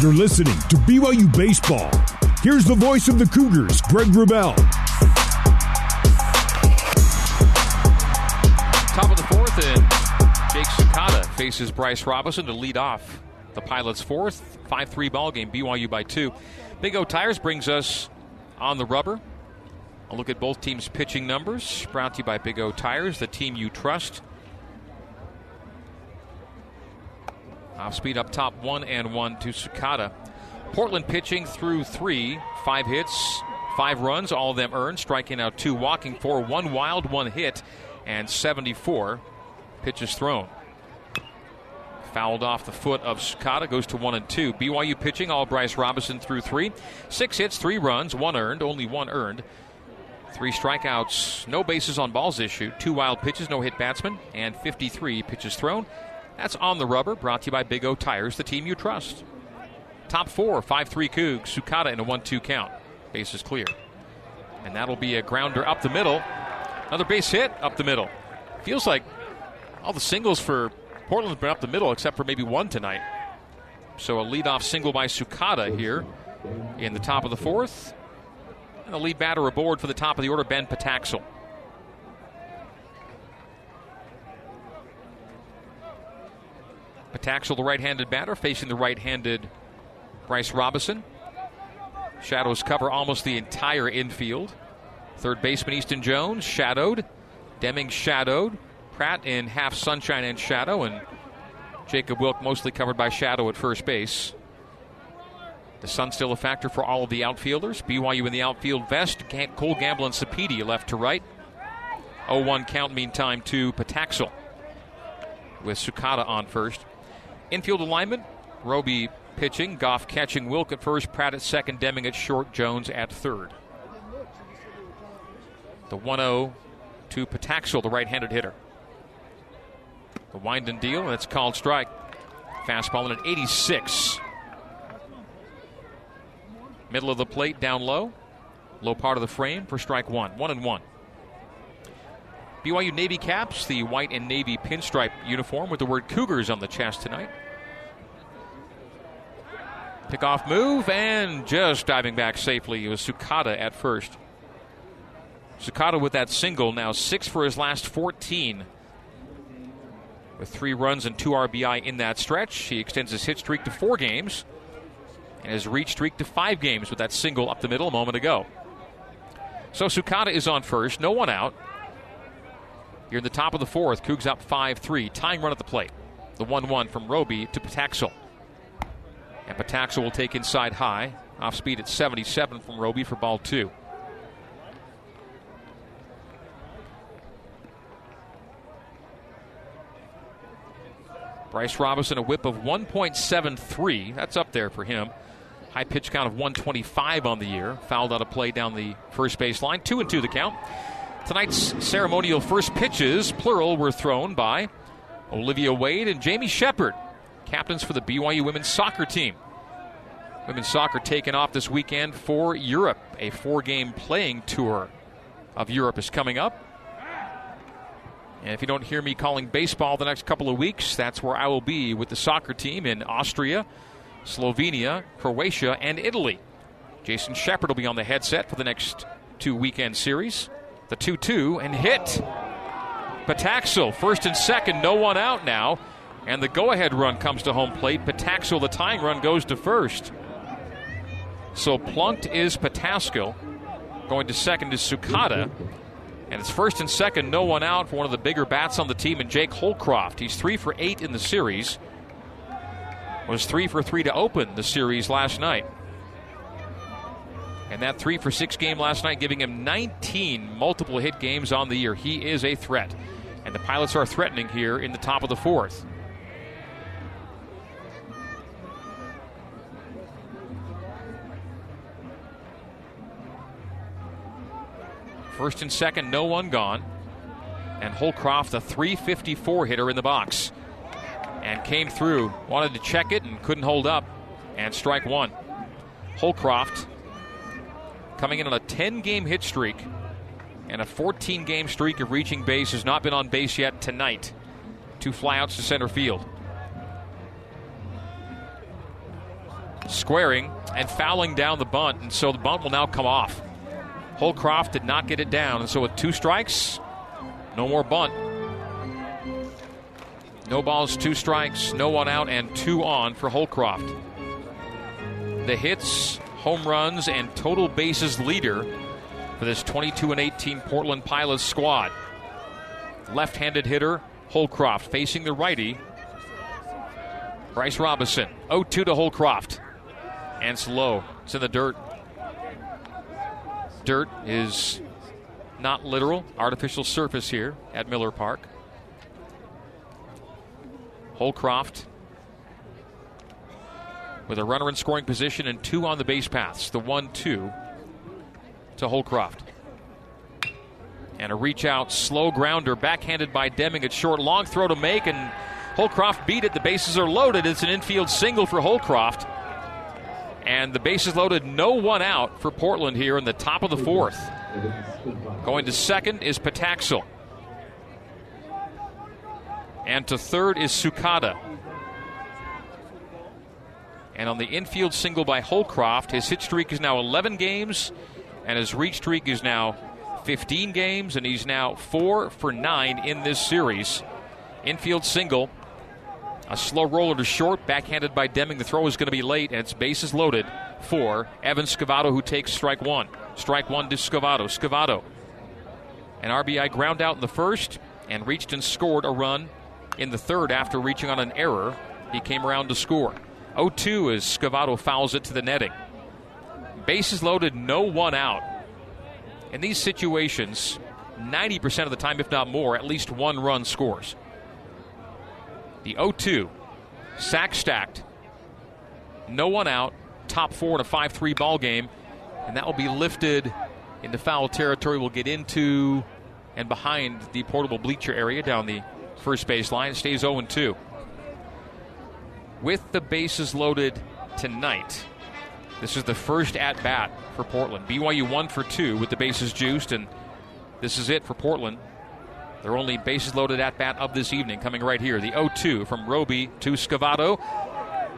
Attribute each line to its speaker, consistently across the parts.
Speaker 1: You're listening to BYU Baseball. Here's the voice of the Cougars, Greg Wrubell.
Speaker 2: Top of the fourth, and Jake Sakata faces Bryce Robinson to lead off the Pilots' fourth 5 3 ball game, BYU by two. Big O Tires brings us on the rubber. A look at both teams' pitching numbers. Brought to you by Big O Tires, the team you trust. Off speed up top, one and one to Sakata. Portland pitching through three, five hits, five runs, all of them earned, striking out two, walking four, one wild, one hit, and 74 pitches thrown. Fouled off the foot of Sakata, goes to one and two. BYU pitching, all Bryce Robinson through three. Six hits, three runs, one earned, only one earned. Three strikeouts, no bases on balls issued, two wild pitches, no hit batsman, and 53 pitches thrown. That's on the rubber, brought to you by Big O Tires, the team you trust. Top four, 5 3 Cougs, Sakata in a 1 2 count. Base is clear. And that'll be a grounder up the middle. Another base hit up the middle. Feels like all the singles for Portland's been up the middle except for maybe one tonight. So a leadoff single by Sakata here in the top of the fourth. And the lead batter aboard for the top of the order, Ben Pataxel. Pataxel, the right handed batter, facing the right handed Bryce Robinson. Shadows cover almost the entire infield. Third baseman Easton Jones shadowed. Deming shadowed. Pratt in half sunshine and shadow, and Jacob Wilk mostly covered by shadow at first base. The sun still a factor for all of the outfielders. BYU in the outfield vest. Cole Gamble and Sapedi left to right. 0 1 count, meantime, to Pataxel with Sakata on first. Infield alignment Roby pitching, Goff catching, Wilk at first, Pratt at second, Deming at short, Jones at third. The 1 0 to Pataxel, the right handed hitter. The wind and deal, and it's called strike. Fastball in at 86. Middle of the plate, down low. Low part of the frame for strike one. One and one. BYU Navy caps, the white and navy pinstripe uniform with the word Cougars on the chest tonight. Pickoff move and just diving back safely. It was Sakata at first. Sakata with that single now six for his last 14 with three runs and two RBI in that stretch. He extends his hit streak to four games and his reach streak to five games with that single up the middle a moment ago. So Sakata is on first, no one out. Here in the top of the fourth, Cougs up 5 3, tying run at the plate. The 1 1 from Roby to Pataxel. And Pataxel will take inside high, off speed at 77 from Roby for ball two. Bryce Robinson, a whip of 1.73. That's up there for him. High pitch count of 125 on the year. Fouled out of play down the first base line. Two and two the count. Tonight's ceremonial first pitches, plural, were thrown by Olivia Wade and Jamie Shepard, captains for the BYU women's soccer team. Women's soccer taking off this weekend for Europe. A four game playing tour of Europe is coming up. And if you don't hear me calling baseball the next couple of weeks, that's where I will be with the soccer team in Austria, Slovenia, Croatia, and Italy. Jason Shepard will be on the headset for the next two weekend series. The 2 2 and hit. Pataxel, first and second, no one out now. And the go ahead run comes to home plate. Pataxel, the tying run, goes to first. So plunked is Pataxel. Going to second is Sakata. And it's first and second, no one out for one of the bigger bats on the team, and Jake Holcroft. He's three for eight in the series. Was three for three to open the series last night. And that three for six game last night, giving him 19 multiple hit games on the year. He is a threat. And the Pilots are threatening here in the top of the fourth. First and second, no one gone. And Holcroft, a 354 hitter in the box. And came through. Wanted to check it and couldn't hold up. And strike one. Holcroft coming in on a 10 game hit streak and a 14 game streak of reaching base has not been on base yet tonight. Two flyouts to center field. squaring and fouling down the bunt, and so the bunt will now come off. Holcroft did not get it down, and so with two strikes, no more bunt. No balls, two strikes, no one out, and two on for Holcroft. The hits, home runs, and total bases leader for this 22 and 18 Portland Pilots squad. Left handed hitter Holcroft facing the righty Bryce Robinson. 0 2 to Holcroft. And it's low. It's in the dirt. Dirt is not literal, artificial surface here at Miller Park. Holcroft with a runner in scoring position and two on the base paths. The 1 2 to Holcroft. And a reach out, slow grounder, backhanded by Deming at short. Long throw to make, and Holcroft beat it. The bases are loaded. It's an infield single for Holcroft. And the bases loaded, no one out for Portland here in the top of the fourth. Going to second is Pataxel. And to third is Sakata. And on the infield single by Holcroft, his hit streak is now 11 games, and his reach streak is now 15 games, and he's now four for nine in this series. Infield single. A slow roller to short, backhanded by Deming. The throw is going to be late, and it's bases loaded for Evan Scavato, who takes strike one. Strike one to Scavato. Scavato. An RBI ground out in the first, and reached and scored a run in the third after reaching on an error. He came around to score. 0 2 as Scavato fouls it to the netting. Bases loaded, no one out. In these situations, 90% of the time, if not more, at least one run scores. The 0 2, sack stacked, no one out, top four in a 5 3 ball game, and that will be lifted into foul territory. We'll get into and behind the portable bleacher area down the first base line. It stays 0 2 with the bases loaded tonight. This is the first at bat for Portland. BYU one for two with the bases juiced, and this is it for Portland. Their only bases loaded at bat of this evening coming right here. The 0 2 from Roby to Scavato.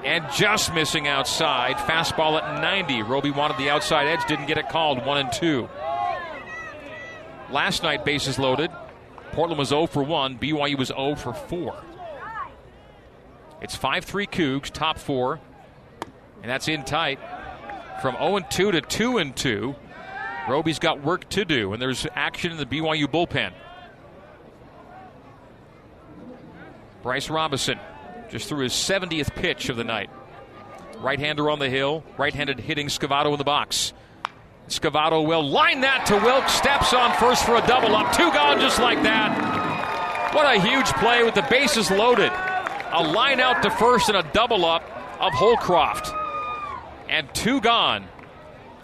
Speaker 2: And just missing outside. Fastball at 90. Roby wanted the outside edge, didn't get it called. 1 and 2. Last night, bases loaded. Portland was 0 for 1. BYU was 0 for 4. It's 5 3 Cougs, top four. And that's in tight. From 0 2 to 2 2. Roby's got work to do, and there's action in the BYU bullpen. Bryce Robinson just threw his 70th pitch of the night. Right hander on the hill, right handed hitting Scavato in the box. Scavato will line that to Wilkes, steps on first for a double up. Two gone just like that. What a huge play with the bases loaded a line out to first and a double up of Holcroft. And two gone.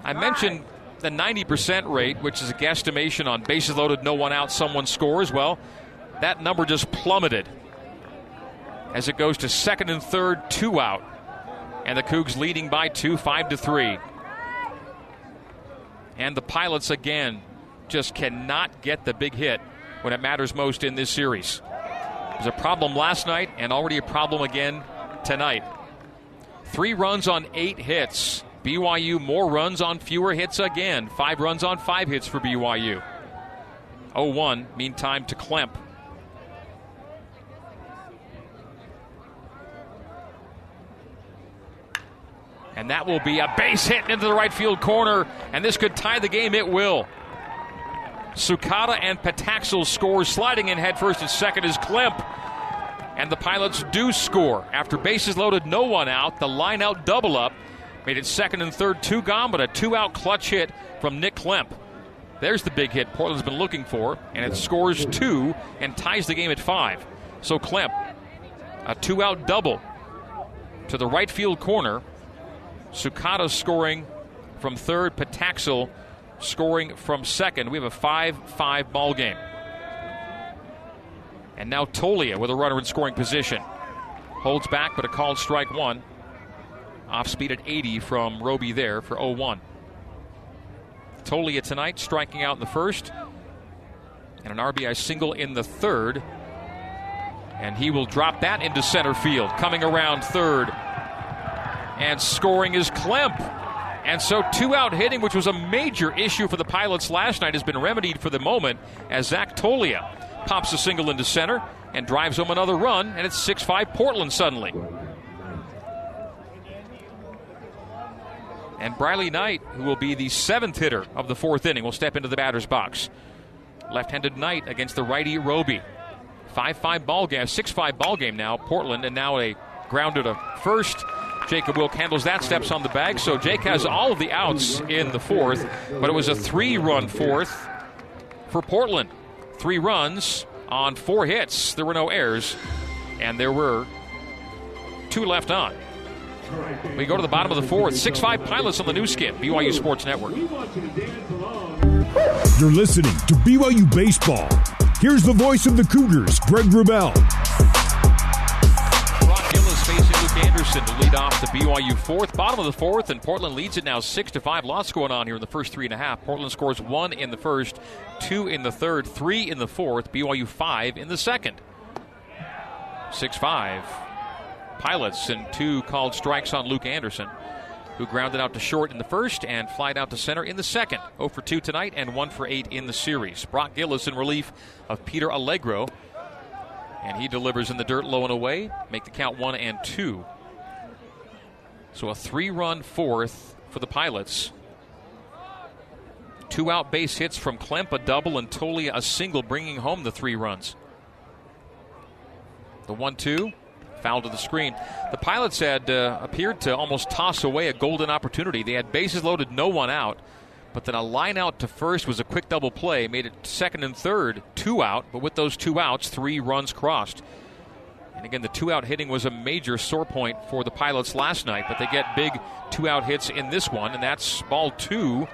Speaker 2: I mentioned the 90% rate, which is a guesstimation on bases loaded, no one out, someone scores. Well, that number just plummeted as it goes to second and third, two out. And the Cougs leading by two, five to three. And the Pilots again just cannot get the big hit when it matters most in this series. It was a problem last night and already a problem again tonight. Three runs on eight hits. BYU more runs on fewer hits again. Five runs on five hits for BYU. 0 1, meantime, to Klemp. And that will be a base hit into the right field corner, and this could tie the game. It will. Sakata and Pataxel score. Sliding in headfirst and second is Klemp. And the Pilots do score. After bases loaded, no one out. The line out double up made it second and third, two gone, but a two out clutch hit from Nick Klemp. There's the big hit Portland's been looking for, and it scores two and ties the game at five. So Klemp, a two out double to the right field corner. Sakata scoring from third, Pataxel scoring from second. We have a 5 5 ball game. And now Tolia with a runner in scoring position. Holds back, but a called strike one. Off speed at 80 from Roby there for 0 1. Tolia tonight striking out in the first. And an RBI single in the third. And he will drop that into center field. Coming around third And scoring is Klemp. And so two out hitting, which was a major issue for the Pilots last night, has been remedied for the moment as Zach Tolia pops a single into center and drives home another run, and it's 6 5 Portland suddenly. And Briley Knight, who will be the seventh hitter of the fourth inning, will step into the batter's box. Left handed Knight against the righty Roby. 5 5 ball game, 6 5 ball game now, Portland, and now a grounded to first. Jacob Wilk handles that, steps on the bag. So Jake has all of the outs in the fourth, but it was a three run fourth for Portland. Three runs on four hits. There were no errors, and there were two left on. We go to the bottom of the fourth. 6 5 pilots on the Nu Skin, BYU Sports Network.
Speaker 1: You're listening to BYU Baseball. Here's the voice of the Cougars, Greg Wrubell.
Speaker 2: To lead off the BYU fourth. Bottom of the fourth, and Portland leads it now six to five. Lots going on here in the first three and a half. Portland scores one in the first, two in the third, three in the fourth. BYU five in the second. Six five. Pilots and two called strikes on Luke Anderson, who grounded out to short in the first and flied out to center in the second. 0 for 2 tonight and 1 for 8 in the series. Brock Gillis in relief of Peter Allegro. And he delivers in the dirt low and away, make the count 1 and 2. So a three run fourth for the Pilots. Two out base hits from Klemp, a double, and Tolia a single, bringing home the three runs. The 1 2 foul to the screen. The Pilots had uh, appeared to almost toss away a golden opportunity. They had bases loaded, no one out. But then a line out to first was a quick double play, made it second and third, two out. But with those two outs, three runs crossed. And again, the two out hitting was a major sore point for the Pilots last night, but they get big two out hits in this one, and that's ball two.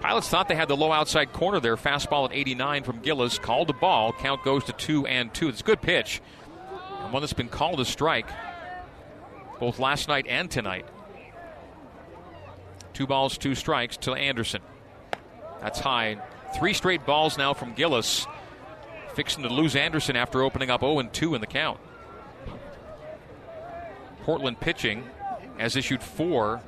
Speaker 2: Pilots thought they had the low outside corner there. Fastball at 89 from Gillis. Called the ball. Count goes to two and two. It's a good pitch and one that's been called a strike both last night and tonight. Two balls, two strikes to Anderson. That's high. Three straight balls now from Gillis. Fixing to lose Anderson after opening up 0 2 in the count. Portland pitching has issued four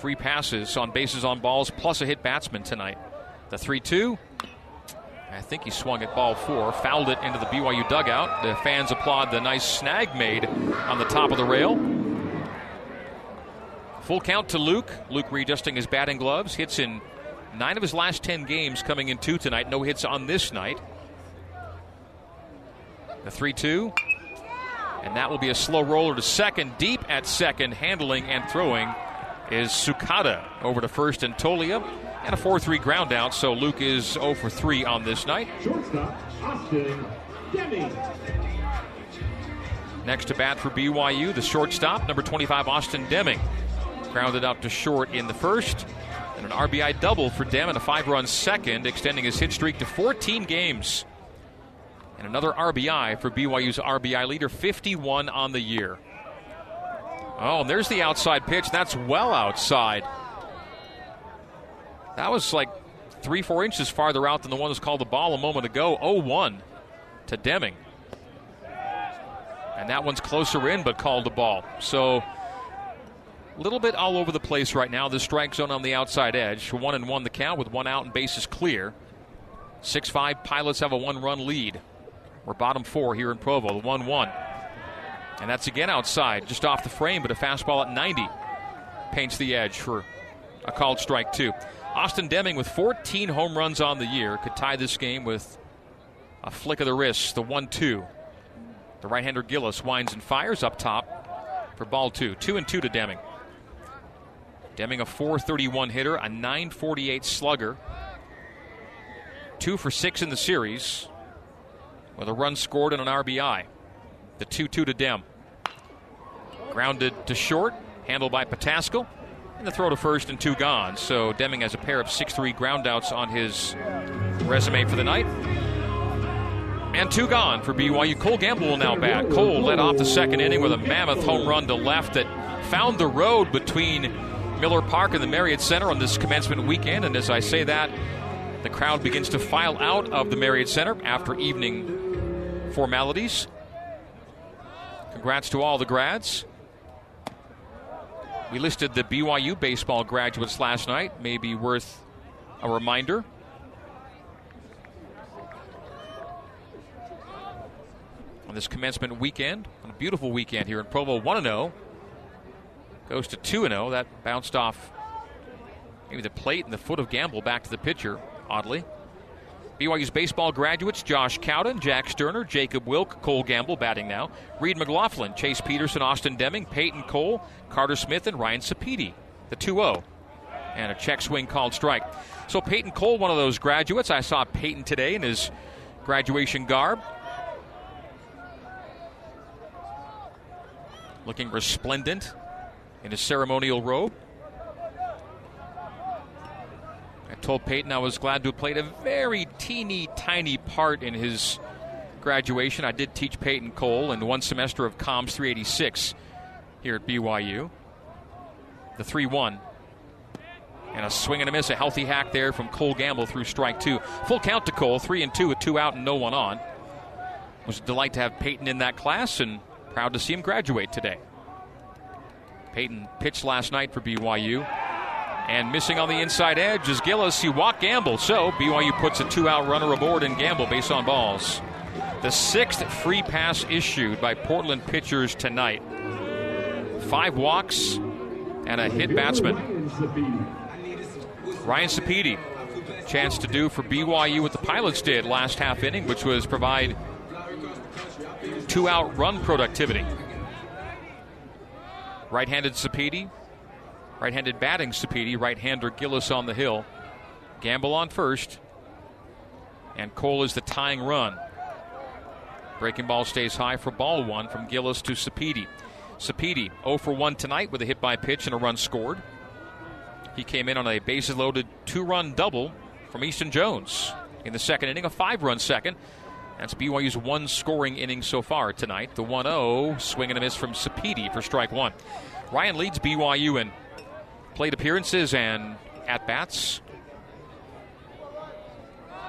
Speaker 2: free passes on bases on balls plus a hit batsman tonight. The 3 2 I think he swung at ball four, fouled it into the BYU dugout. The fans applaud the nice snag made on the top of the rail. Full count to Luke. Luke readjusting his batting gloves. Hits in nine of his last ten games, coming in two tonight. No hits on this night. The 3 2. And that will be a slow roller to second. Deep at second, handling and throwing is Sakata over to first and Tolia and a 4 3 ground out. So Luke is 0 for 3 on this night. Shortstop, Austin Demi. Next to bat for BYU, the shortstop, number 25, Austin Deming. Grounded out to short in the first. And an RBI double for Dem and a five run second, extending his hit streak to 14 games. And another RBI for BYU's RBI leader, 51 on the year. Oh, and there's the outside pitch. That's well outside. That was like three, four inches farther out than the one that's called the ball a moment ago. 0 1 to Deming. And that one's closer in, but called the ball. So a little bit all over the place right now. The strike zone on the outside edge. One and one the count with one out and bases clear. 6 5 Pilots have a one run lead. We're bottom four here in Provo, the 1 1. And that's again outside, just off the frame, but a fastball at 90 paints the edge for a called strike, two. Austin Deming with 14 home runs on the year could tie this game with a flick of the wrist, the 1 2. The right hander Gillis winds and fires up top for ball two. 2 and 2 to Deming. Deming, a 431 hitter, a 948 slugger. Two for six in the series with a run scored and an RBI. The 2 2 to Dem. Grounded to short, handled by Pataskal. And the throw to first and two gone. So Deming has a pair of 6 3 groundouts on his resume for the night. And two gone for BYU. Cole Gamble will now bat. Cole led off the second inning with a mammoth home run to left that found the road between Miller Park and the Marriott Center on this commencement weekend. And as I say that, the crowd begins to file out of the Marriott Center after evening formalities. Congrats to all the grads. We listed the BYU baseball graduates last night. Maybe worth a reminder. On this commencement weekend, on a beautiful weekend here in Provo, 1 0. Goes to 2 0. That bounced off maybe the plate and the foot of Gamble back to the pitcher, oddly. BYU's baseball graduates Josh Cowden, Jack Sterner, Jacob Wilk, Cole Gamble batting now, Reed McLaughlin, Chase Peterson, Austin Deming, Peyton Cole, Carter Smith, and Ryan Sapiti. The 2 0. And a check swing called strike. So Peyton Cole, one of those graduates. I saw Peyton today in his graduation garb. Looking resplendent in his ceremonial robe. I told Peyton I was glad to have played a very teeny tiny part in his graduation. I did teach Peyton Cole in one semester of Comms 386 here at BYU. The 3 1. And a swing and a miss, a healthy hack there from Cole Gamble through strike two. Full count to Cole, three and two with two out and no one on. It was a delight to have Peyton in that class and proud to see him graduate today. Peyton pitched last night for BYU. And missing on the inside edge is Gillis. He walked Gamble. So BYU puts a two out runner aboard and Gamble based on balls. The sixth free pass issued by Portland pitchers tonight. Five walks and a hit batsman. Ryan Sapedi. Chance to do for BYU what the Pilots did last half inning, which was provide two out run productivity. Right handed Sapedi, right handed batting Sapedi, right hander Gillis on the hill. Gamble on first, and Cole is the tying run. Breaking ball stays high for ball one from Gillis to Sapedi. Sapedi 0 for 1 tonight with a hit by pitch and a run scored. He came in on a bases loaded two run double from Easton Jones in the second inning, a five run second. That's BYU's one scoring inning so far tonight. The 1 0 swing and a miss from Sapedi for strike one. Ryan leads BYU in plate appearances and at bats.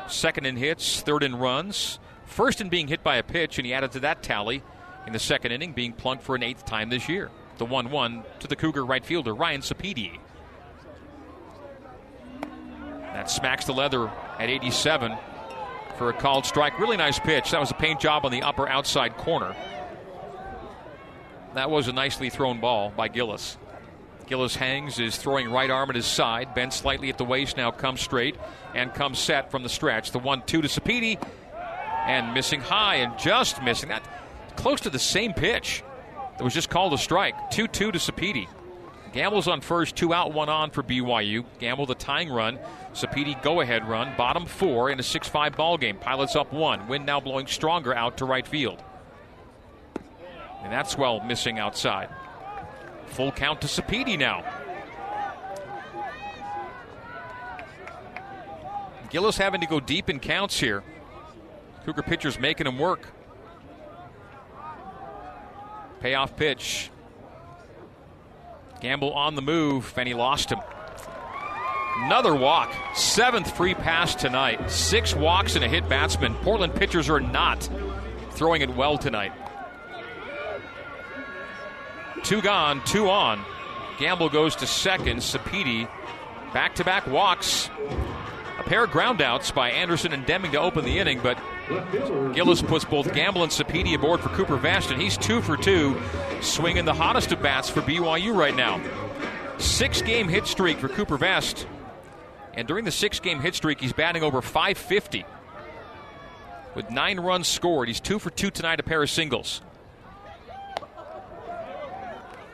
Speaker 2: Second in hits, third in runs, first in being hit by a pitch, and he added to that tally in the second inning, being plunked for an eighth time this year. The 1 1 to the Cougar right fielder, Ryan Sapedi. That smacks the leather at 87 for a called strike. Really nice pitch. That was a paint job on the upper outside corner. That was a nicely thrown ball by Gillis. Gillis hangs, is throwing right arm at his side, bends slightly at the waist, now comes straight and comes set from the stretch. The 1 2 to Sapedi and missing high and just missing. That close to the same pitch that was just called a strike. 2 2 to Sapedi. Gamble's on first, two out, one on for BYU. Gamble the tying run. Sapedi go ahead run. Bottom four in a 6 5 ball game. Pilots up one. Wind now blowing stronger out to right field. And that's well missing outside. Full count to Sapedi now. Gillis having to go deep in counts here. Cougar pitchers making him work. Payoff pitch. Gamble on the move, and he lost him. Another walk. Seventh free pass tonight. Six walks and a hit batsman. Portland pitchers are not throwing it well tonight. Two gone, two on. Gamble goes to second. Sapedi back to back walks. A pair of groundouts by Anderson and Deming to open the inning, but Gillis puts both Gamble and Sapedi aboard for Cooper Vest, and he's two for two, swinging the hottest of bats for BYU right now. Six game hit streak for Cooper Vest, and during the six game hit streak, he's batting over 550 with nine runs scored. He's two for two tonight, a pair of singles.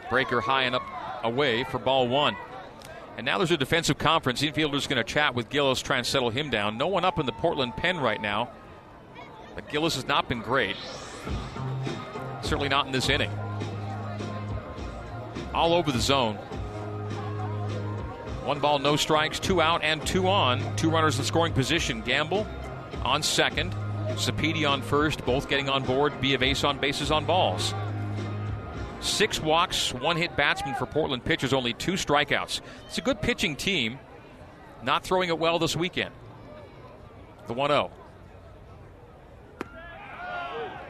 Speaker 2: Breaker high and up away for ball one. And now there's a defensive conference. Infielders going to chat with Gillis, try and settle him down. No one up in the Portland pen right now. But Gillis has not been great. Certainly not in this inning. All over the zone. One ball, no strikes, two out and two on. Two runners in scoring position. Gamble on second. Sapedi on first, both getting on board. B of Ace on bases on balls. Six walks, one hit batsman for Portland pitchers, only two strikeouts. It's a good pitching team, not throwing it well this weekend. The 1 0.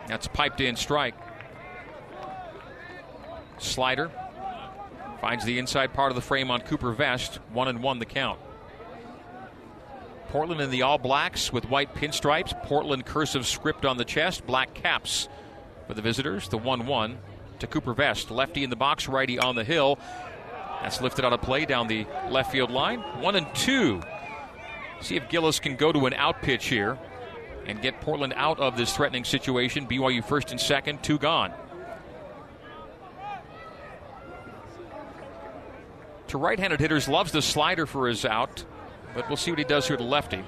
Speaker 2: That's piped in strike. Slider. Finds the inside part of the frame on Cooper Vest. One and one the count. Portland in the all blacks with white pinstripes. Portland cursive script on the chest. Black caps for the visitors. The 1 1 to Cooper Vest. Lefty in the box, righty on the hill. That's lifted out of play down the left field line. One and two. See if Gillis can go to an out pitch here and get Portland out of this threatening situation. BYU first and second, two gone. To right handed hitters, loves the slider for his out, but we'll see what he does here to lefty.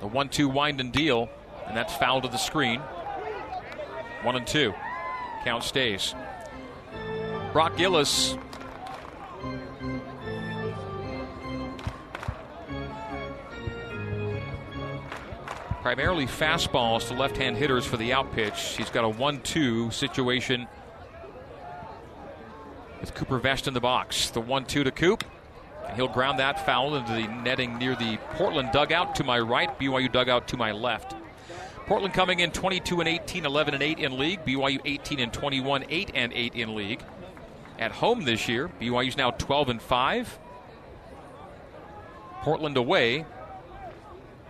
Speaker 2: The 1 2 wind and deal, and that's foul to the screen. 1 and 2. Count stays. Brock Gillis primarily fastballs to left hand hitters for the out pitch. He's got a 1 2 situation with Cooper Vest in the box. The 1 2 to Coop. And he'll ground that foul into the netting near the Portland dugout to my right, BYU dugout to my left. Portland coming in 22 and 18, 11 and 8 in league. BYU 18 and 21, 8 and 8 in league. At home this year, BYU's now 12 and 5. Portland away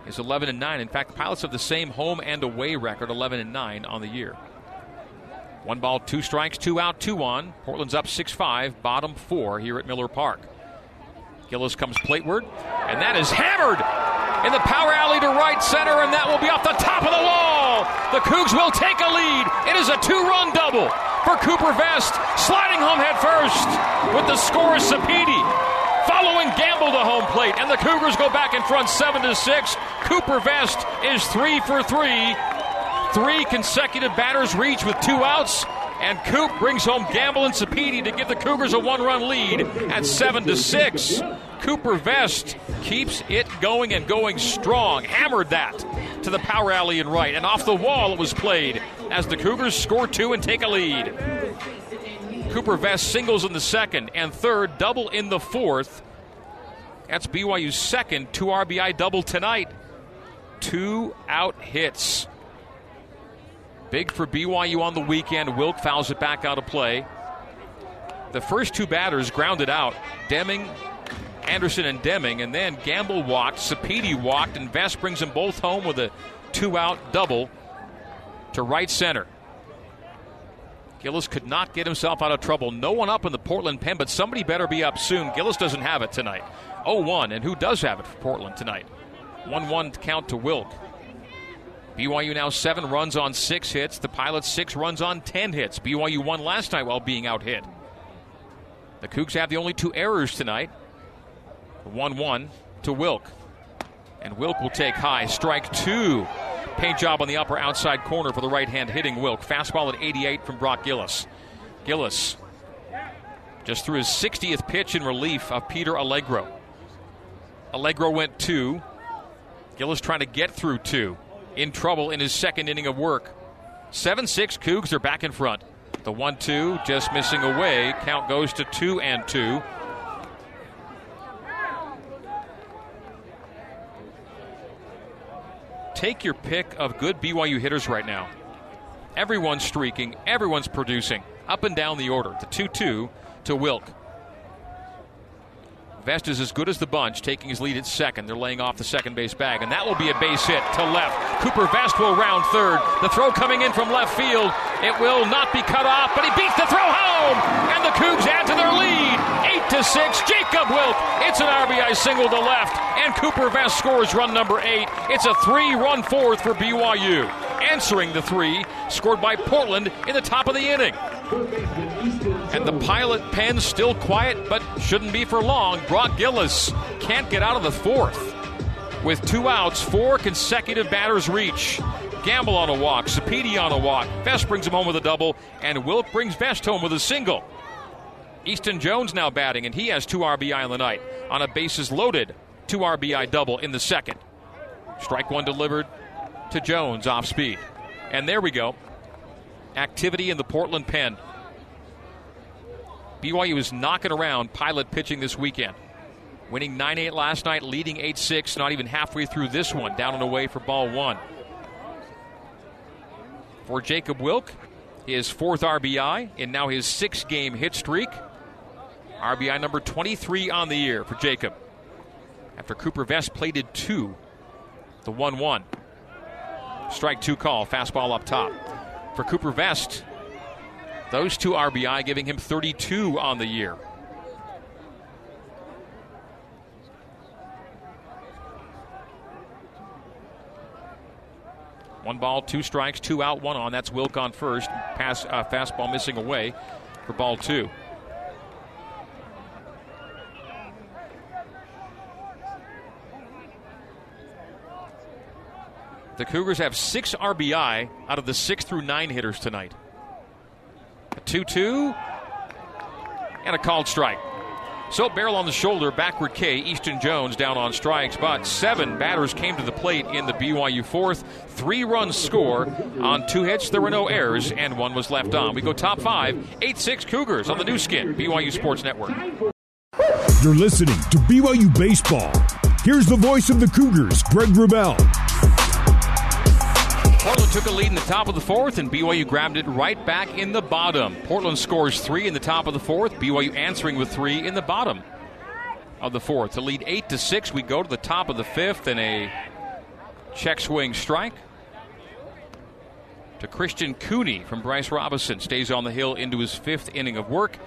Speaker 2: is 11 and 9. In fact, the Pilots have the same home and away record, 11 and 9 on the year. One ball, two strikes, two out, two on. Portland's up 6 5, bottom four here at Miller Park. Gillis comes plateward, and that is hammered in the power alley to right center, and that will be off the top of the wall. The Cougs will take a lead. It is a two run double for Cooper Vest, sliding home head first with the score Sapedi. Following Gamble to home plate, and the Cougars go back in front seven to six. Cooper Vest is three for three. Three consecutive batters reach with two outs, and Coop brings home Gamble and Sapedi to give the Cougars a one-run lead at seven to six. Cooper Vest keeps it going and going strong. Hammered that to the power alley and right, and off the wall it was played as the Cougars score two and take a lead. Cooper Vest singles in the second and third, double in the fourth. That's BYU's second two RBI double tonight. Two out hits. Big for BYU on the weekend. Wilk fouls it back out of play. The first two batters grounded out. Deming, Anderson, and Deming, and then Gamble walked, Sapedi walked, and Vest brings them both home with a two out double to right center. Gillis could not get himself out of trouble. No one up in the Portland pen, but somebody better be up soon. Gillis doesn't have it tonight. 0 1, and who does have it for Portland tonight? 1 1 count to Wilk. BYU now seven runs on six hits. The Pilots six runs on ten hits. BYU won last night while being out hit. The Cougs have the only two errors tonight. 1 1 to Wilk. And Wilk will take high. Strike two. Paint job on the upper outside corner for the right hand hitting Wilk. Fastball at 88 from Brock Gillis. Gillis just threw his 60th pitch in relief of Peter Allegro. Allegro went two. Gillis trying to get through two in trouble in his second inning of work. 7 6 Cougs are back in front. The 1 2 just missing away. Count goes to 2 and 2. Take your pick of good BYU hitters right now. Everyone's streaking, everyone's producing, up and down the order. The 2 2 to Wilk. Vest is as good as the bunch, taking his lead at second. They're laying off the second base bag, and that will be a base hit to left. Cooper Vest will round third. The throw coming in from left field. It will not be cut off, but he beats the throw home, and the Cougs add to their lead. Eight to six. Jacob Wilk. It's an RBI single to left, and Cooper Vest scores run number eight. It's a three-run fourth for BYU. Answering the three, scored by Portland in the top of the inning. And the pilot pen still quiet, but shouldn't be for long. Brock Gillis can't get out of the fourth. With two outs, four consecutive batters reach. Gamble on a walk, Sapedi on a walk. Vest brings him home with a double, and Wilk brings Vest home with a single. Easton Jones now batting, and he has two RBI on the night on a bases loaded two RBI double in the second. Strike one delivered to Jones off speed. And there we go. Activity in the Portland pen. BYU is knocking around pilot pitching this weekend. Winning 9 8 last night, leading 8 6, not even halfway through this one. Down and away for ball one. For Jacob Wilk, his fourth RBI and now his six game hit streak. RBI number 23 on the year for Jacob. After Cooper Vest plated two, the 1 1. Strike two call, fastball up top. For Cooper Vest, those two RBI giving him 32 on the year. One ball, two strikes, two out, one on. That's Wilk on first. Pass, uh, fastball missing away for ball two. The Cougars have six RBI out of the six through nine hitters tonight. A 2 2 and a called strike. So barrel on the shoulder, backward K. Easton Jones down on strikes, but seven batters came to the plate in the BYU fourth. Three runs score on two hits. There were no errors, and one was left on. We go top five, 8 6 Cougars on the Nu Skin, BYU Sports Network.
Speaker 1: You're listening to BYU Baseball. Here's the voice of the Cougars, Greg Wrubell.
Speaker 2: Portland took a lead in the top of the fourth, and BYU grabbed it right back in the bottom. Portland scores three in the top of the fourth. BYU answering with three in the bottom of the fourth. To lead eight to six, we go to the top of the fifth and a check swing strike to Christian Cooney from Bryce Robinson. Stays on the hill into his fifth inning of work.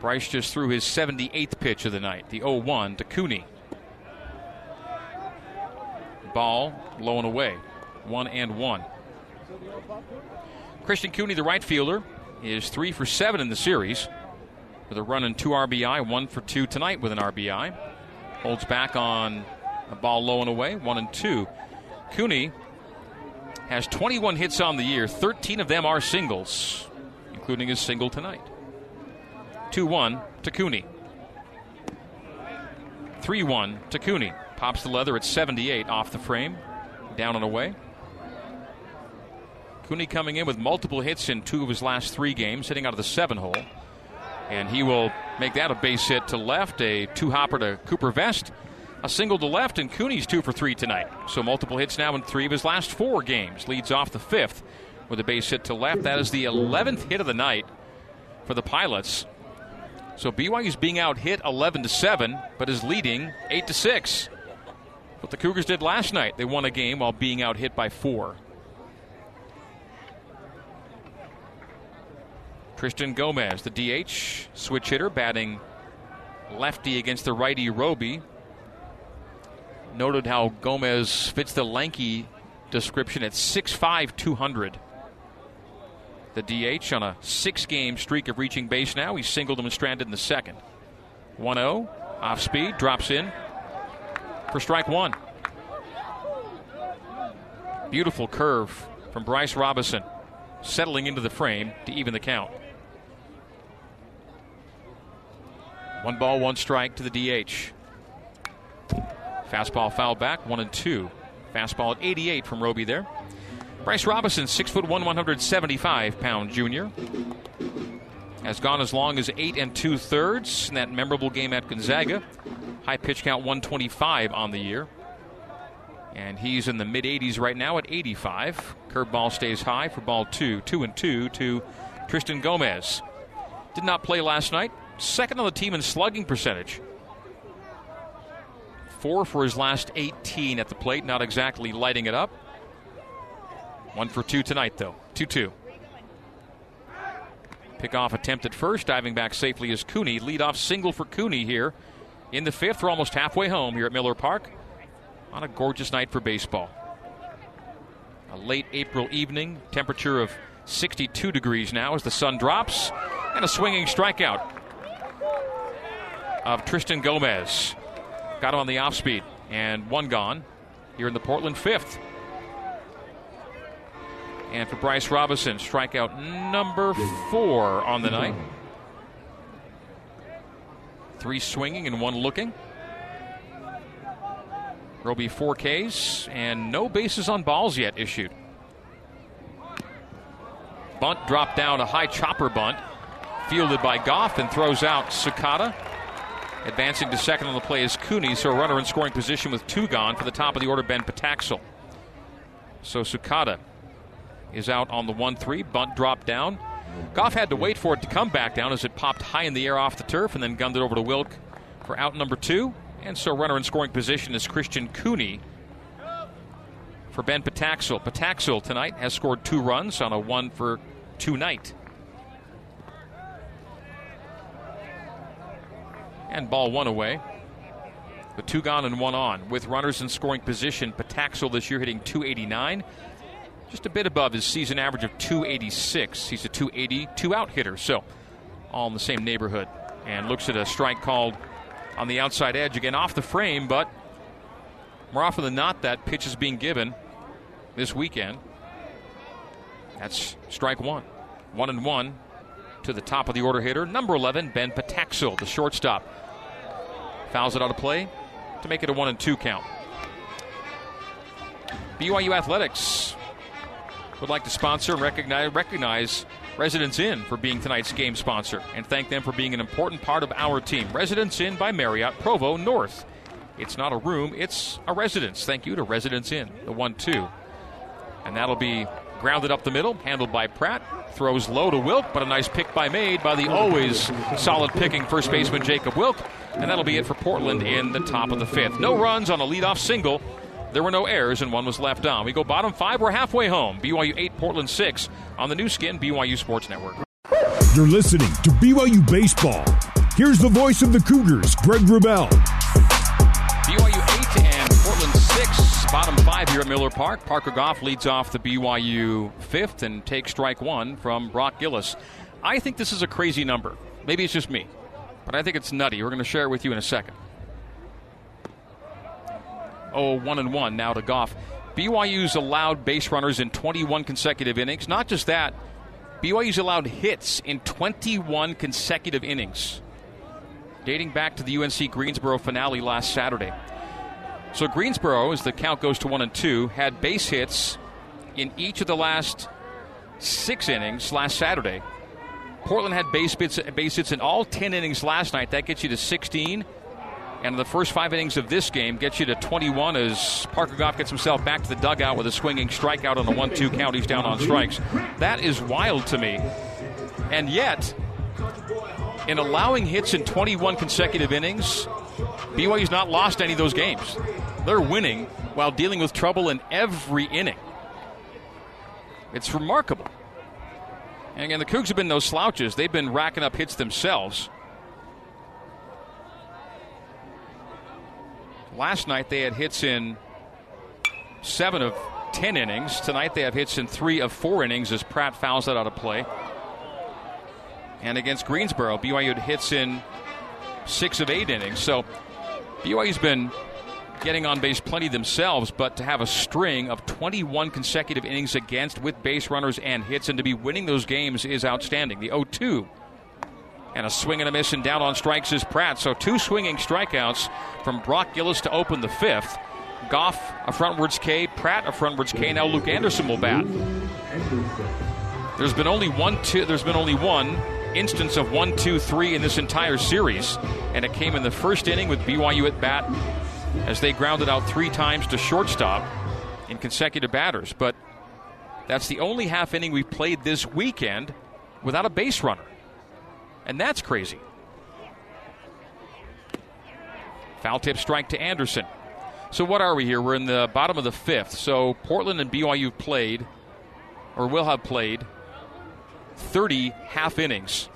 Speaker 2: Bryce just threw his 78th pitch of the night, the 0 1 to Cooney. Ball low and away one and one. Christian Cooney, the right fielder, is three for seven in the series with a run and two RBI, one for two tonight with an RBI. Holds back on a ball low and away, one and two. Cooney has 21 hits on the year, 13 of them are singles, including his single tonight. 2 1 to Cooney. 3 1 to Cooney. Pops the leather at 78 off the frame, down and away. Cooney coming in with multiple hits in two of his last three games, hitting out of the seven hole. And he will make that a base hit to left, a two hopper to Cooper Vest, a single to left, and Cooney's two for three tonight. So multiple hits now in three of his last four games. Leads off the fifth with a base hit to left. That is the 11th hit of the night for the Pilots. So BYU's being out hit 11 to 7, but is leading 8 to 6. What the Cougars did last night, they won a game while being out hit by four. Christian Gomez, the DH, switch hitter, batting lefty against the righty Roby. Noted how Gomez fits the lanky description at 6'5, 200. The DH on a six game streak of reaching base now. He singled him and stranded in the second. 1 0, off speed, drops in for strike one. Beautiful curve from Bryce Robinson, settling into the frame to even the count. One ball, one strike to the DH. Fastball foul back, one and two. Fastball at 88 from Roby there. Bryce Robinson, six foot one, 175 pound junior, has gone as long as eight and two thirds in that memorable game at Gonzaga. High pitch count 125 on the year. And he's in the mid 80s right now at 85. Curveball stays high for ball two. Two and two to Tristan Gomez. Did not play last night second on the team in slugging percentage. Four for his last 18 at the plate, not exactly lighting it up. One for two tonight, though. 2 2. Pickoff attempt at first, diving back safely is Cooney. Leadoff single for Cooney here in the fifth. We're almost halfway home here at Miller Park on a gorgeous night for baseball. A late April evening, temperature of 62 degrees now as the sun drops, and a swinging strikeout of Tristan Gomez. Got him on the off speed, and one gone here in the Portland fifth. And for Bryce Robinson, strikeout number four on the night. Three swinging and one looking. Roby four Ks and no bases on balls yet issued. Bunt dropped down a high chopper bunt, fielded by Goff and throws out Sakata. Advancing to second on the play is Cooney, so a runner in scoring position with two gone for the top of the order, Ben Pataxel. So Sakata is out on the 1 3. Bunt dropped down. Goff had to wait for it to come back down as it popped high in the air off the turf and then gunned it over to Wilk for out number two. And so runner in scoring position is Christian Cooney for Ben Pataxil. Pataxil tonight has scored two runs on a one for two night. And ball one away. The two gone and one on. With runners in scoring position, Pataxil this year hitting 289, just a bit above his season average of 286. He's a 280, two out hitter, so all in the same neighborhood. And looks at a strike called on the outside edge, again off the frame, but more often than not, that pitch is being given this weekend. That's strike one. One and one to the top of the order hitter, number 11, Ben Pataxil, the shortstop. Fouls it out of play to make it a one and two count. BYU Athletics would like to sponsor and recognize, recognize Residence Inn for being tonight's game sponsor and thank them for being an important part of our team. Residence Inn by Marriott, Provo North. It's not a room, it's a residence. Thank you to Residence Inn, the 1 2. And that'll be grounded up the middle, handled by Pratt. Throws low to Wilk, but a nice pick by made by the always solid picking first baseman Jacob Wilk. And that'll be it for Portland in the top of the fifth. No runs on a leadoff single. There were no errors, and one was left on. We go bottom five. We're halfway home. BYU 8, Portland 6 on the Nu Skin, BYU Sports Network.
Speaker 1: You're listening to BYU Baseball. Here's the voice of the Cougars, Greg Wrubell.
Speaker 2: Bottom five here at Miller Park. Parker Goff leads off the BYU fifth and takes strike one from Brock Gillis. I think this is a crazy number. Maybe it's just me, but I think it's nutty. We're going to share it with you in a second. Oh, one and one now to Goff. BYU's allowed base runners in 21 consecutive innings. Not just that, BYU's allowed hits in 21 consecutive innings, dating back to the UNC Greensboro finale last Saturday. So Greensboro, as the count goes to one and two, had base hits in each of the last six innings last Saturday. Portland had base hits, base hits in all 10 innings last night. That gets you to 16. And the first five innings of this game gets you to 21 as Parker Goff gets himself back to the dugout with a swinging strikeout on the 1 2 count. He's down on strikes. That is wild to me. And yet, in allowing hits in 21 consecutive innings, BYU's not lost any of those games. They're winning while dealing with trouble in every inning. It's remarkable. And again, the Cougs have been no slouches. They've been racking up hits themselves. Last night they had hits in seven of ten innings. Tonight they have hits in three of four innings as Pratt fouls that out of play. And against Greensboro, BYU had hits in six of eight innings. So BYU's been getting on base plenty themselves, but to have a string of 21 consecutive innings against with base runners and hits and to be winning those games is outstanding. The 0 2 and a swing and a miss and down on strikes is Pratt. So two swinging strikeouts from Brock Gillis to open the fifth. Goff a frontwards K, Pratt a frontwards K. Now Luke Anderson will bat. There's been only one two, there's been only one instance of one, two, three in this entire series, and it came in the first inning with BYU at bat as they grounded out three times to shortstop in consecutive batters. But that's the only half inning we played this weekend without a base runner. And that's crazy. Foul tip strike to Anderson. So what are we here? We're in the bottom of the fifth. So Portland and BYU played, or will have played, 30 half innings.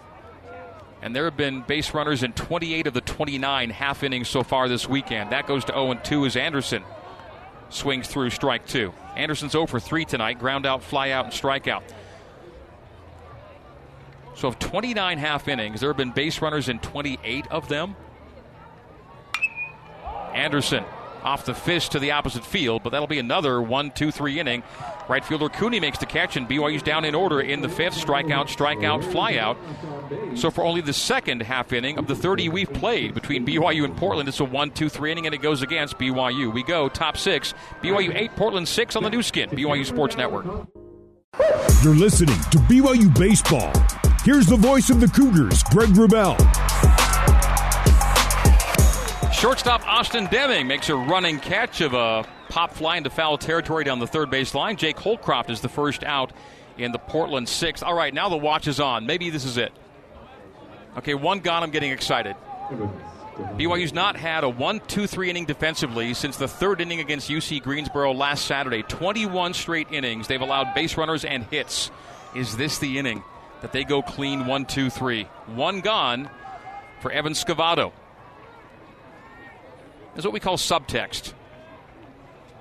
Speaker 2: And there have been base runners in 28 of the 29 half innings so far this weekend. That goes to 0 2 as Anderson swings through strike two. Anderson's 0 for 3 tonight, ground out, fly out, and strikeout. So, of 29 half innings, there have been base runners in 28 of them. Anderson off the fist to the opposite field, but that'll be another one, two, three inning. Right fielder Cooney makes the catch, and BYU's down in order in the fifth. Strikeout, strikeout, flyout. So for only the second half inning of the 30 we've played between BYU and Portland, it's a one, two, three inning, and it goes against BYU. We go top six. BYU eight, Portland six on the Nu Skin, BYU Sports Network.
Speaker 1: You're listening to BYU Baseball. Here's the voice of the Cougars, Greg Wrubell.
Speaker 2: Shortstop Austin Deming makes a running catch of a pop fly into foul territory down the third base line. Jake Holcroft is the first out in the Portland sixth. All right, now the watch is on. Maybe this is it. Okay, one gone. I'm getting excited. BYU's not had a 1 2 3 inning defensively since the third inning against UC Greensboro last Saturday. 21 straight innings. They've allowed base runners and hits. Is this the inning that they go clean 1 2 3? One gone for Evan Scavato. Is what we call subtext.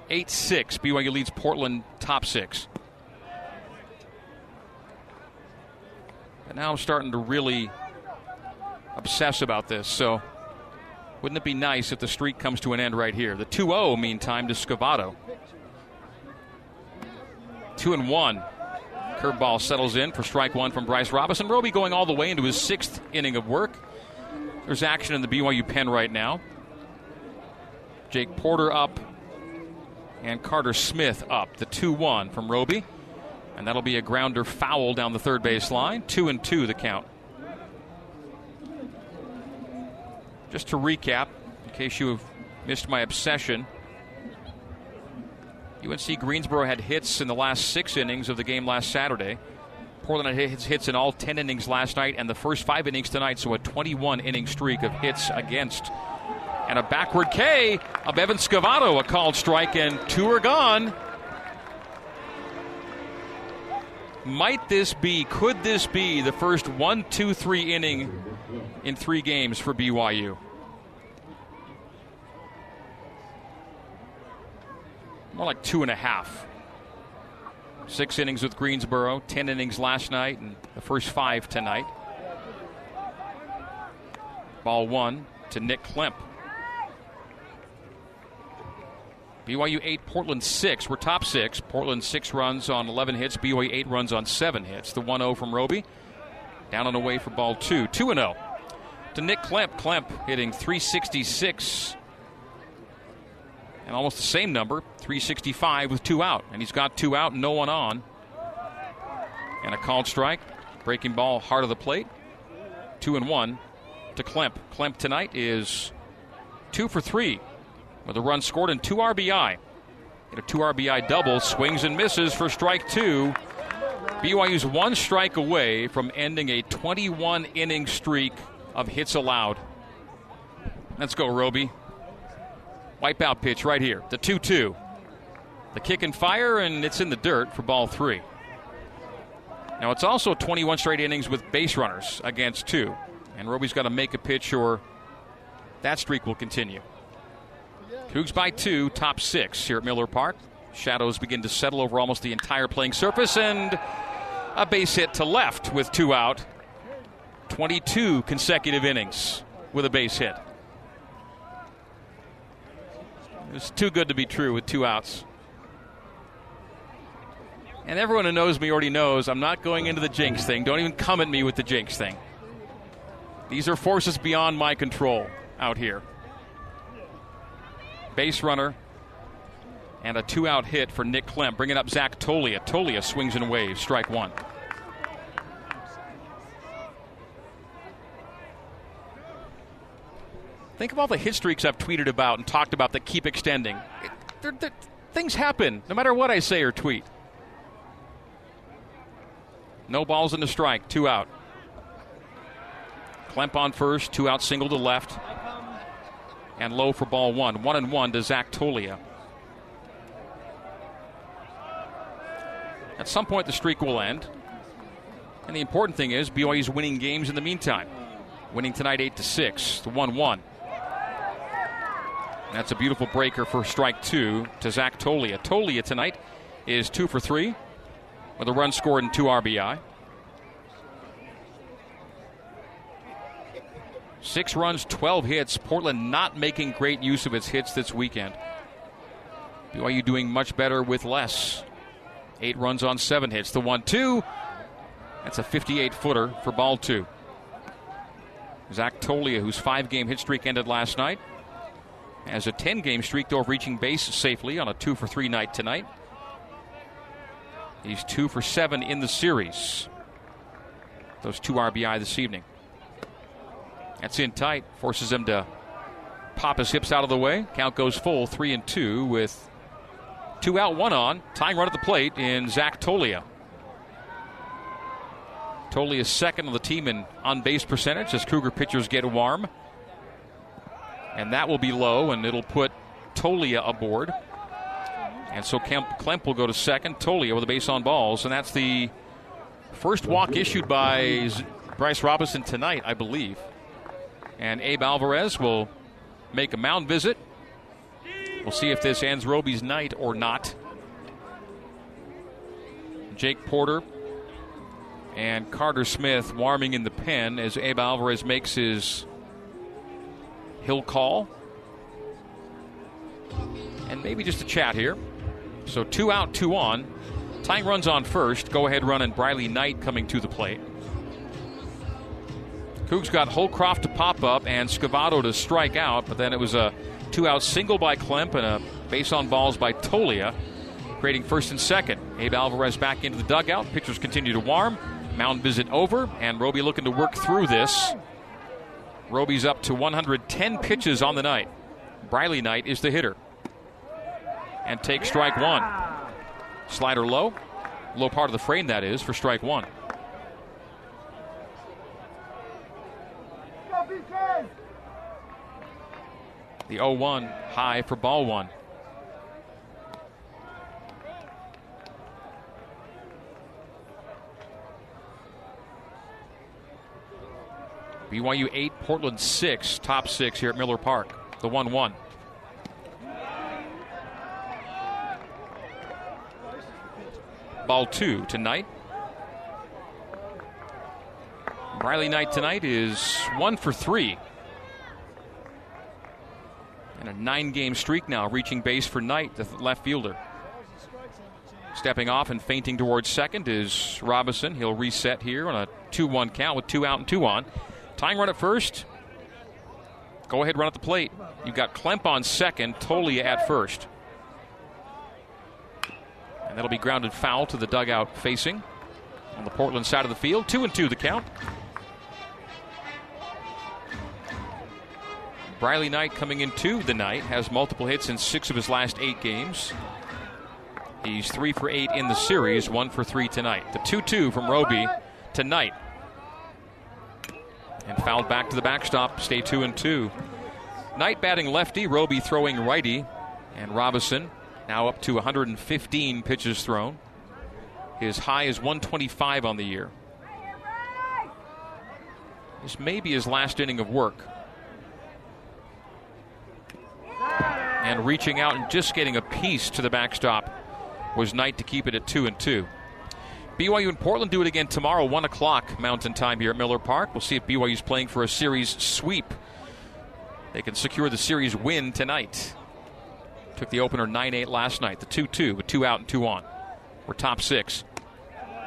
Speaker 2: 8 6. BYU leads Portland top six. And now I'm starting to really obsess about this. So wouldn't it be nice if the streak comes to an end right here? The 2 0, meantime, to Scavato. 2 and 1. Curveball settles in for strike one from Bryce Robinson. Roby going all the way into his sixth inning of work. There's action in the BYU pen right now. Jake Porter up and Carter Smith up. The 2 1 from Roby. And that'll be a grounder foul down the third base line. 2 and 2 the count. Just to recap, in case you have missed my obsession, UNC Greensboro had hits in the last six innings of the game last Saturday. Portland had hits in all 10 innings last night and the first five innings tonight, so a 21 inning streak of hits against. And a backward K of Evan Scavato, a called strike, and two are gone. Might this be, could this be the first one, two, three inning in three games for BYU? more like two and a half. Six innings with Greensboro, ten innings last night, and the first five tonight. Ball one to Nick Klemp. BYU 8, Portland 6. We're top six. Portland 6 runs on 11 hits. BYU 8 runs on 7 hits. The 1 0 from Roby. Down and away for ball 2. 2 0 to Nick Klemp. Klemp hitting 366 and almost the same number, 365 with two out. And he's got two out and no one on. And a called strike. Breaking ball, heart of the plate. Two and one to Klemp. Klemp tonight is two for three with a run scored and two RBI. a two RBI double, swings and misses for strike two. BYU's one strike away from ending a 21 inning streak of hits allowed. Let's go, Roby. Wipeout pitch right here. The 2 2. The kick and fire, and it's in the dirt for ball three. Now, it's also 21 straight innings with base runners against two. And Roby's got to make a pitch or that streak will continue. Cougs by two, top six here at Miller Park. Shadows begin to settle over almost the entire playing surface, and a base hit to left with two out. 22 consecutive innings with a base hit. It's too good to be true with two outs. And everyone who knows me already knows I'm not going into the jinx thing. Don't even come at me with the jinx thing. These are forces beyond my control out here. Base runner and a two out hit for Nick Klemp, bringing up Zach Tolia. Tolia swings and waves, strike one. Think of all the hit streaks I've tweeted about and talked about that keep extending. It, they're, they're, things happen no matter what I say or tweet. No balls in the strike, two out. Klemp on first, two out, single to left, and low for ball one. One and one to Zach Tolia. At some point, the streak will end. And the important thing is BYU is winning games in the meantime. Winning tonight 8 to 6, the 1 1. That's a beautiful breaker for strike two to Zach Tolia. Tolia tonight is two for three with a run scored and two RBI. Six runs, 12 hits. Portland not making great use of its hits this weekend. BYU doing much better with less. Eight runs on seven hits. The 1 2. That's a 58 footer for ball two. Zach Tolia, whose five game hit streak ended last night, has a 10 game streak, of reaching base safely on a 2 for 3 night tonight. He's 2 for 7 in the series. Those two RBI this evening. That's in tight, forces him to pop his hips out of the way. Count goes full, 3 and 2 with Two out, one on. Tying run at the plate in Zach Tolia. Tolia is second on the team in on base percentage as Cougar pitchers get warm. And that will be low, and it'll put Tolia aboard. And so Kemp, Klemp will go to second. Tolia with a base on balls, and that's the first walk issued by Bryce Robinson tonight, I believe. And Abe Alvarez will make a mound visit. We'll see if this ends Roby's night or not. Jake Porter and Carter Smith warming in the pen as Abe Alvarez makes his hill call. And maybe just a chat here. So two out, two on. Tying runs on first. Go ahead run and Briley Knight coming to the plate. Cougs got Holcroft to pop up and Scavato to strike out, but then it was a two out single by Klemp and a base on balls by Tolia, creating first and second. Abe Alvarez back into the dugout. Pitchers continue to warm. Mound visit over, and Roby looking to work through this. Roby's up to 110 pitches on the night. Briley Knight is the hitter. And take strike one. Slider low. Low part of the frame, that is, for strike one. The 0 1 high for ball one. BYU 8, Portland 6, top 6 here at Miller Park. The 1 1. Ball 2 tonight. Riley Knight tonight is 1 for 3 a nine game streak now, reaching base for Knight, the left fielder. Stepping off and feinting towards second is Robinson. He'll reset here on a 2 1 count with two out and two on. Tying run at first. Go ahead, run at the plate. You've got Klemp on second, Tolia at first. And that'll be grounded foul to the dugout facing on the Portland side of the field. Two and two the count. Briley Knight coming into the night has multiple hits in six of his last eight games. He's three for eight in the series, one for three tonight. The 2 2 from Roby tonight and fouled back to the backstop. Stay two and two. Knight batting lefty, Roby throwing righty, and Robinson now up to 115 pitches thrown. His high is 125 on the year. This may be his last inning of work. And reaching out and just getting a piece to the backstop was Knight to keep it at two and two. BYU and Portland do it again tomorrow, 1 o'clock Mountain Time here at Miller Park. We'll see if BYU is playing for a series sweep. They can secure the series win tonight. Took the opener 9 8 last night, the 2 2 with two out and two on. We're top six.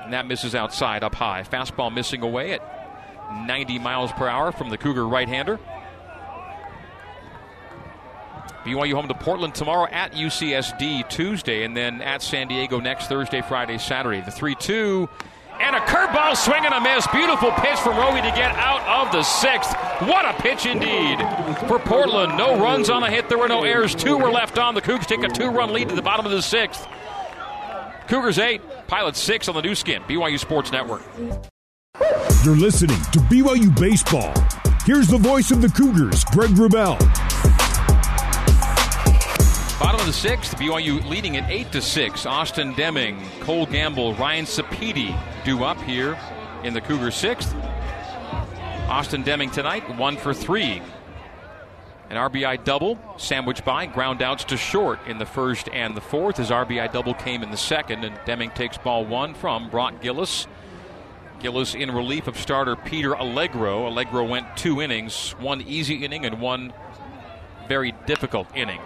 Speaker 2: And that misses outside up high. Fastball missing away at 90 miles per hour from the Cougar right hander. BYU home to Portland tomorrow at UCSD Tuesday, and then at San Diego next Thursday, Friday, Saturday. The 3 2. And a curveball swing and a miss. Beautiful pitch from Roby to get out of the sixth. What a pitch indeed for Portland. No runs on the hit. There were no errors. Two were left on. The Cougs take a two run lead to the bottom of the sixth. Cougars eight, Pilots six on the Nu Skin, BYU Sports Network.
Speaker 1: You're listening to BYU Baseball. Here's the voice of the Cougars, Greg Wrubell.
Speaker 2: Bottom of the sixth, BYU leading at eight to six. Austin Deming, Cole Gamble, Ryan Sapedi due up here in the Cougar sixth. Austin Deming tonight, one for three. An RBI double, sandwiched by ground outs to short in the first and the fourth. His RBI double came in the second, and Deming takes ball one from Brock Gillis. Gillis in relief of starter Peter Allegro. Allegro went two innings, one easy inning and one very difficult inning.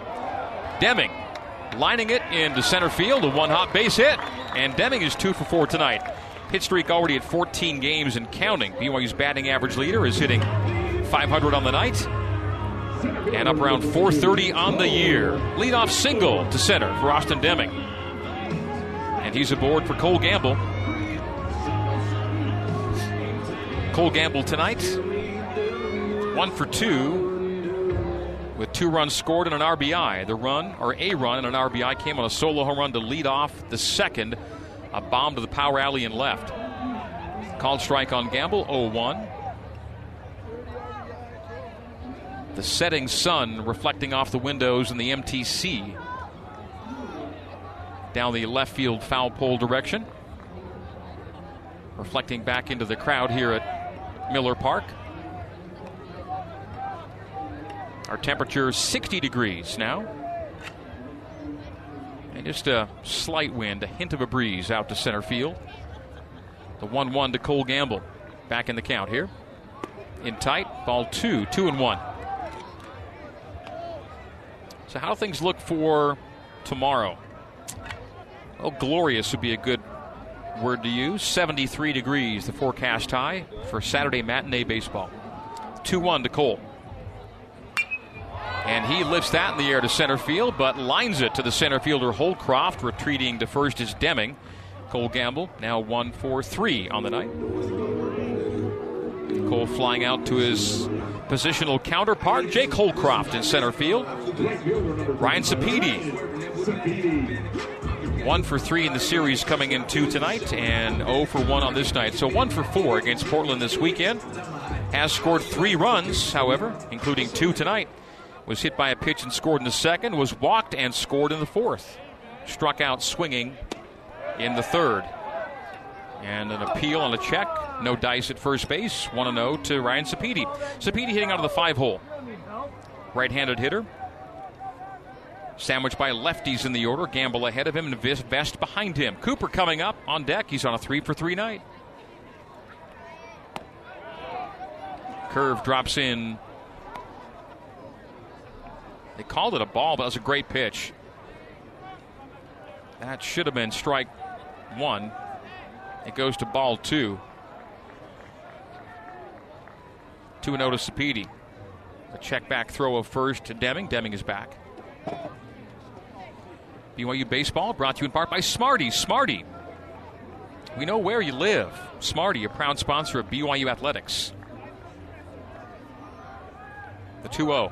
Speaker 2: Deming lining it into center field, a one hop base hit, and Deming is two for four tonight. Hit streak already at 14 games and counting. BYU's batting average leader is hitting 500 on the night and up around 430 on the year. Leadoff single to center for Austin Deming. And he's aboard for Cole Gamble. Cole Gamble tonight, one for two with two runs scored and an RBI. The run, or a run and an RBI, came on a solo home run to lead off the second. A bomb to the power alley and left. Called strike on Gamble, 0 1. The setting sun reflecting off the windows in the MTC down the left field foul pole direction. Reflecting back into the crowd here at Miller Park. Our temperature is 60 degrees now. And just a slight wind, a hint of a breeze out to center field. The 1 1 to Cole Gamble. Back in the count here. In tight, ball two, two and one. So, how things look for tomorrow? Well, glorious would be a good word to use. 73 degrees, the forecast high for Saturday matinee baseball. 2 1 to Cole. And he lifts that in the air to center field, but lines it to the center fielder Holcroft. Retreating to first is Deming. Cole Gamble now 1 4 3 on the night. Cole flying out to his positional counterpart, Jake Holcroft in center field. Ryan Sapedi. One for three in the series coming in two tonight, and 0 for 1 on this night. So 1 for 4 against Portland this weekend. Has scored three runs, however, including two tonight was hit by a pitch and scored in the second, was walked and scored in the fourth. Struck out swinging in the third. And an appeal on a check. No dice at first base. 1 0 to Ryan Sapedi. Sapedi hitting out of the five hole. Right handed hitter. Sandwiched by lefties in the order. Gamble ahead of him and Vest behind him. Cooper coming up on deck. He's on a 3 for 3 night. Curve drops in they called it a ball, but it was a great pitch. That should have been strike one. It goes to ball two. 2 0 to Sapedi. A check back throw of first to Deming. Deming is back. BYU Baseball brought to you in part by Smarty. Smarty. We know where you live. Smarty, a proud sponsor of BYU Athletics. The 2 0.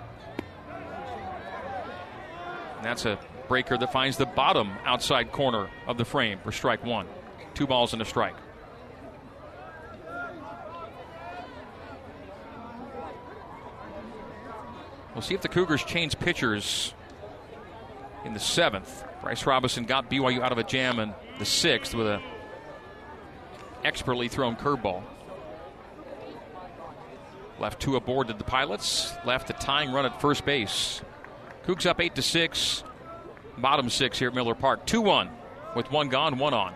Speaker 2: And that's a breaker that finds the bottom outside corner of the frame for strike one. Two balls and a strike. We'll see if the Cougars change pitchers in the seventh. Bryce Robinson got BYU out of a jam in the sixth with a expertly thrown curveball. Left two aboard to the Pilots. Left a tying run at first base. Cougs up 8 to 6. Bottom six here at Miller Park. 2 1 with one gone, one on.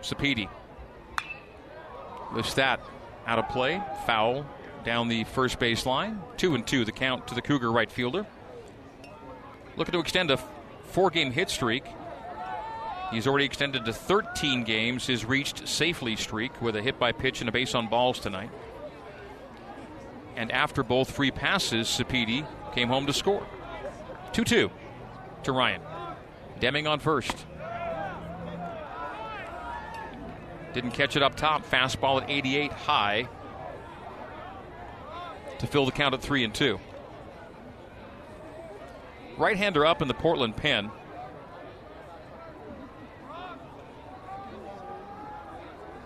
Speaker 2: Sapedi. Lifts that out of play. Foul down the first base line. 2 and 2 the count to the Cougar right fielder. Looking to extend a four game hit streak. He's already extended to 13 games his reached safely streak with a hit by pitch and a base on balls tonight. And after both free passes, Sapedi came home to score. 2 2 to Ryan. Deming on first. Didn't catch it up top. Fastball at 88 high to fill the count at 3 and 2. Right hander up in the Portland pen.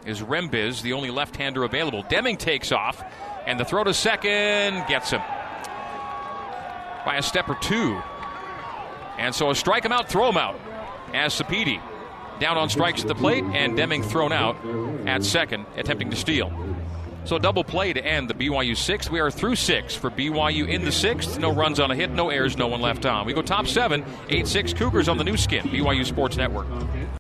Speaker 2: Is Rembiz, the only left hander available. Deming takes off. And the throw to second gets him by a step or two. And so a strike him out, throw him out as Sapedi down on strikes at the plate and Deming thrown out at second, attempting to steal. So a double play to end the BYU sixth. We are through six for BYU in the sixth. No runs on a hit, no errors, no one left on. We go top seven, eight six Cougars on the Nu Skin, BYU Sports Network.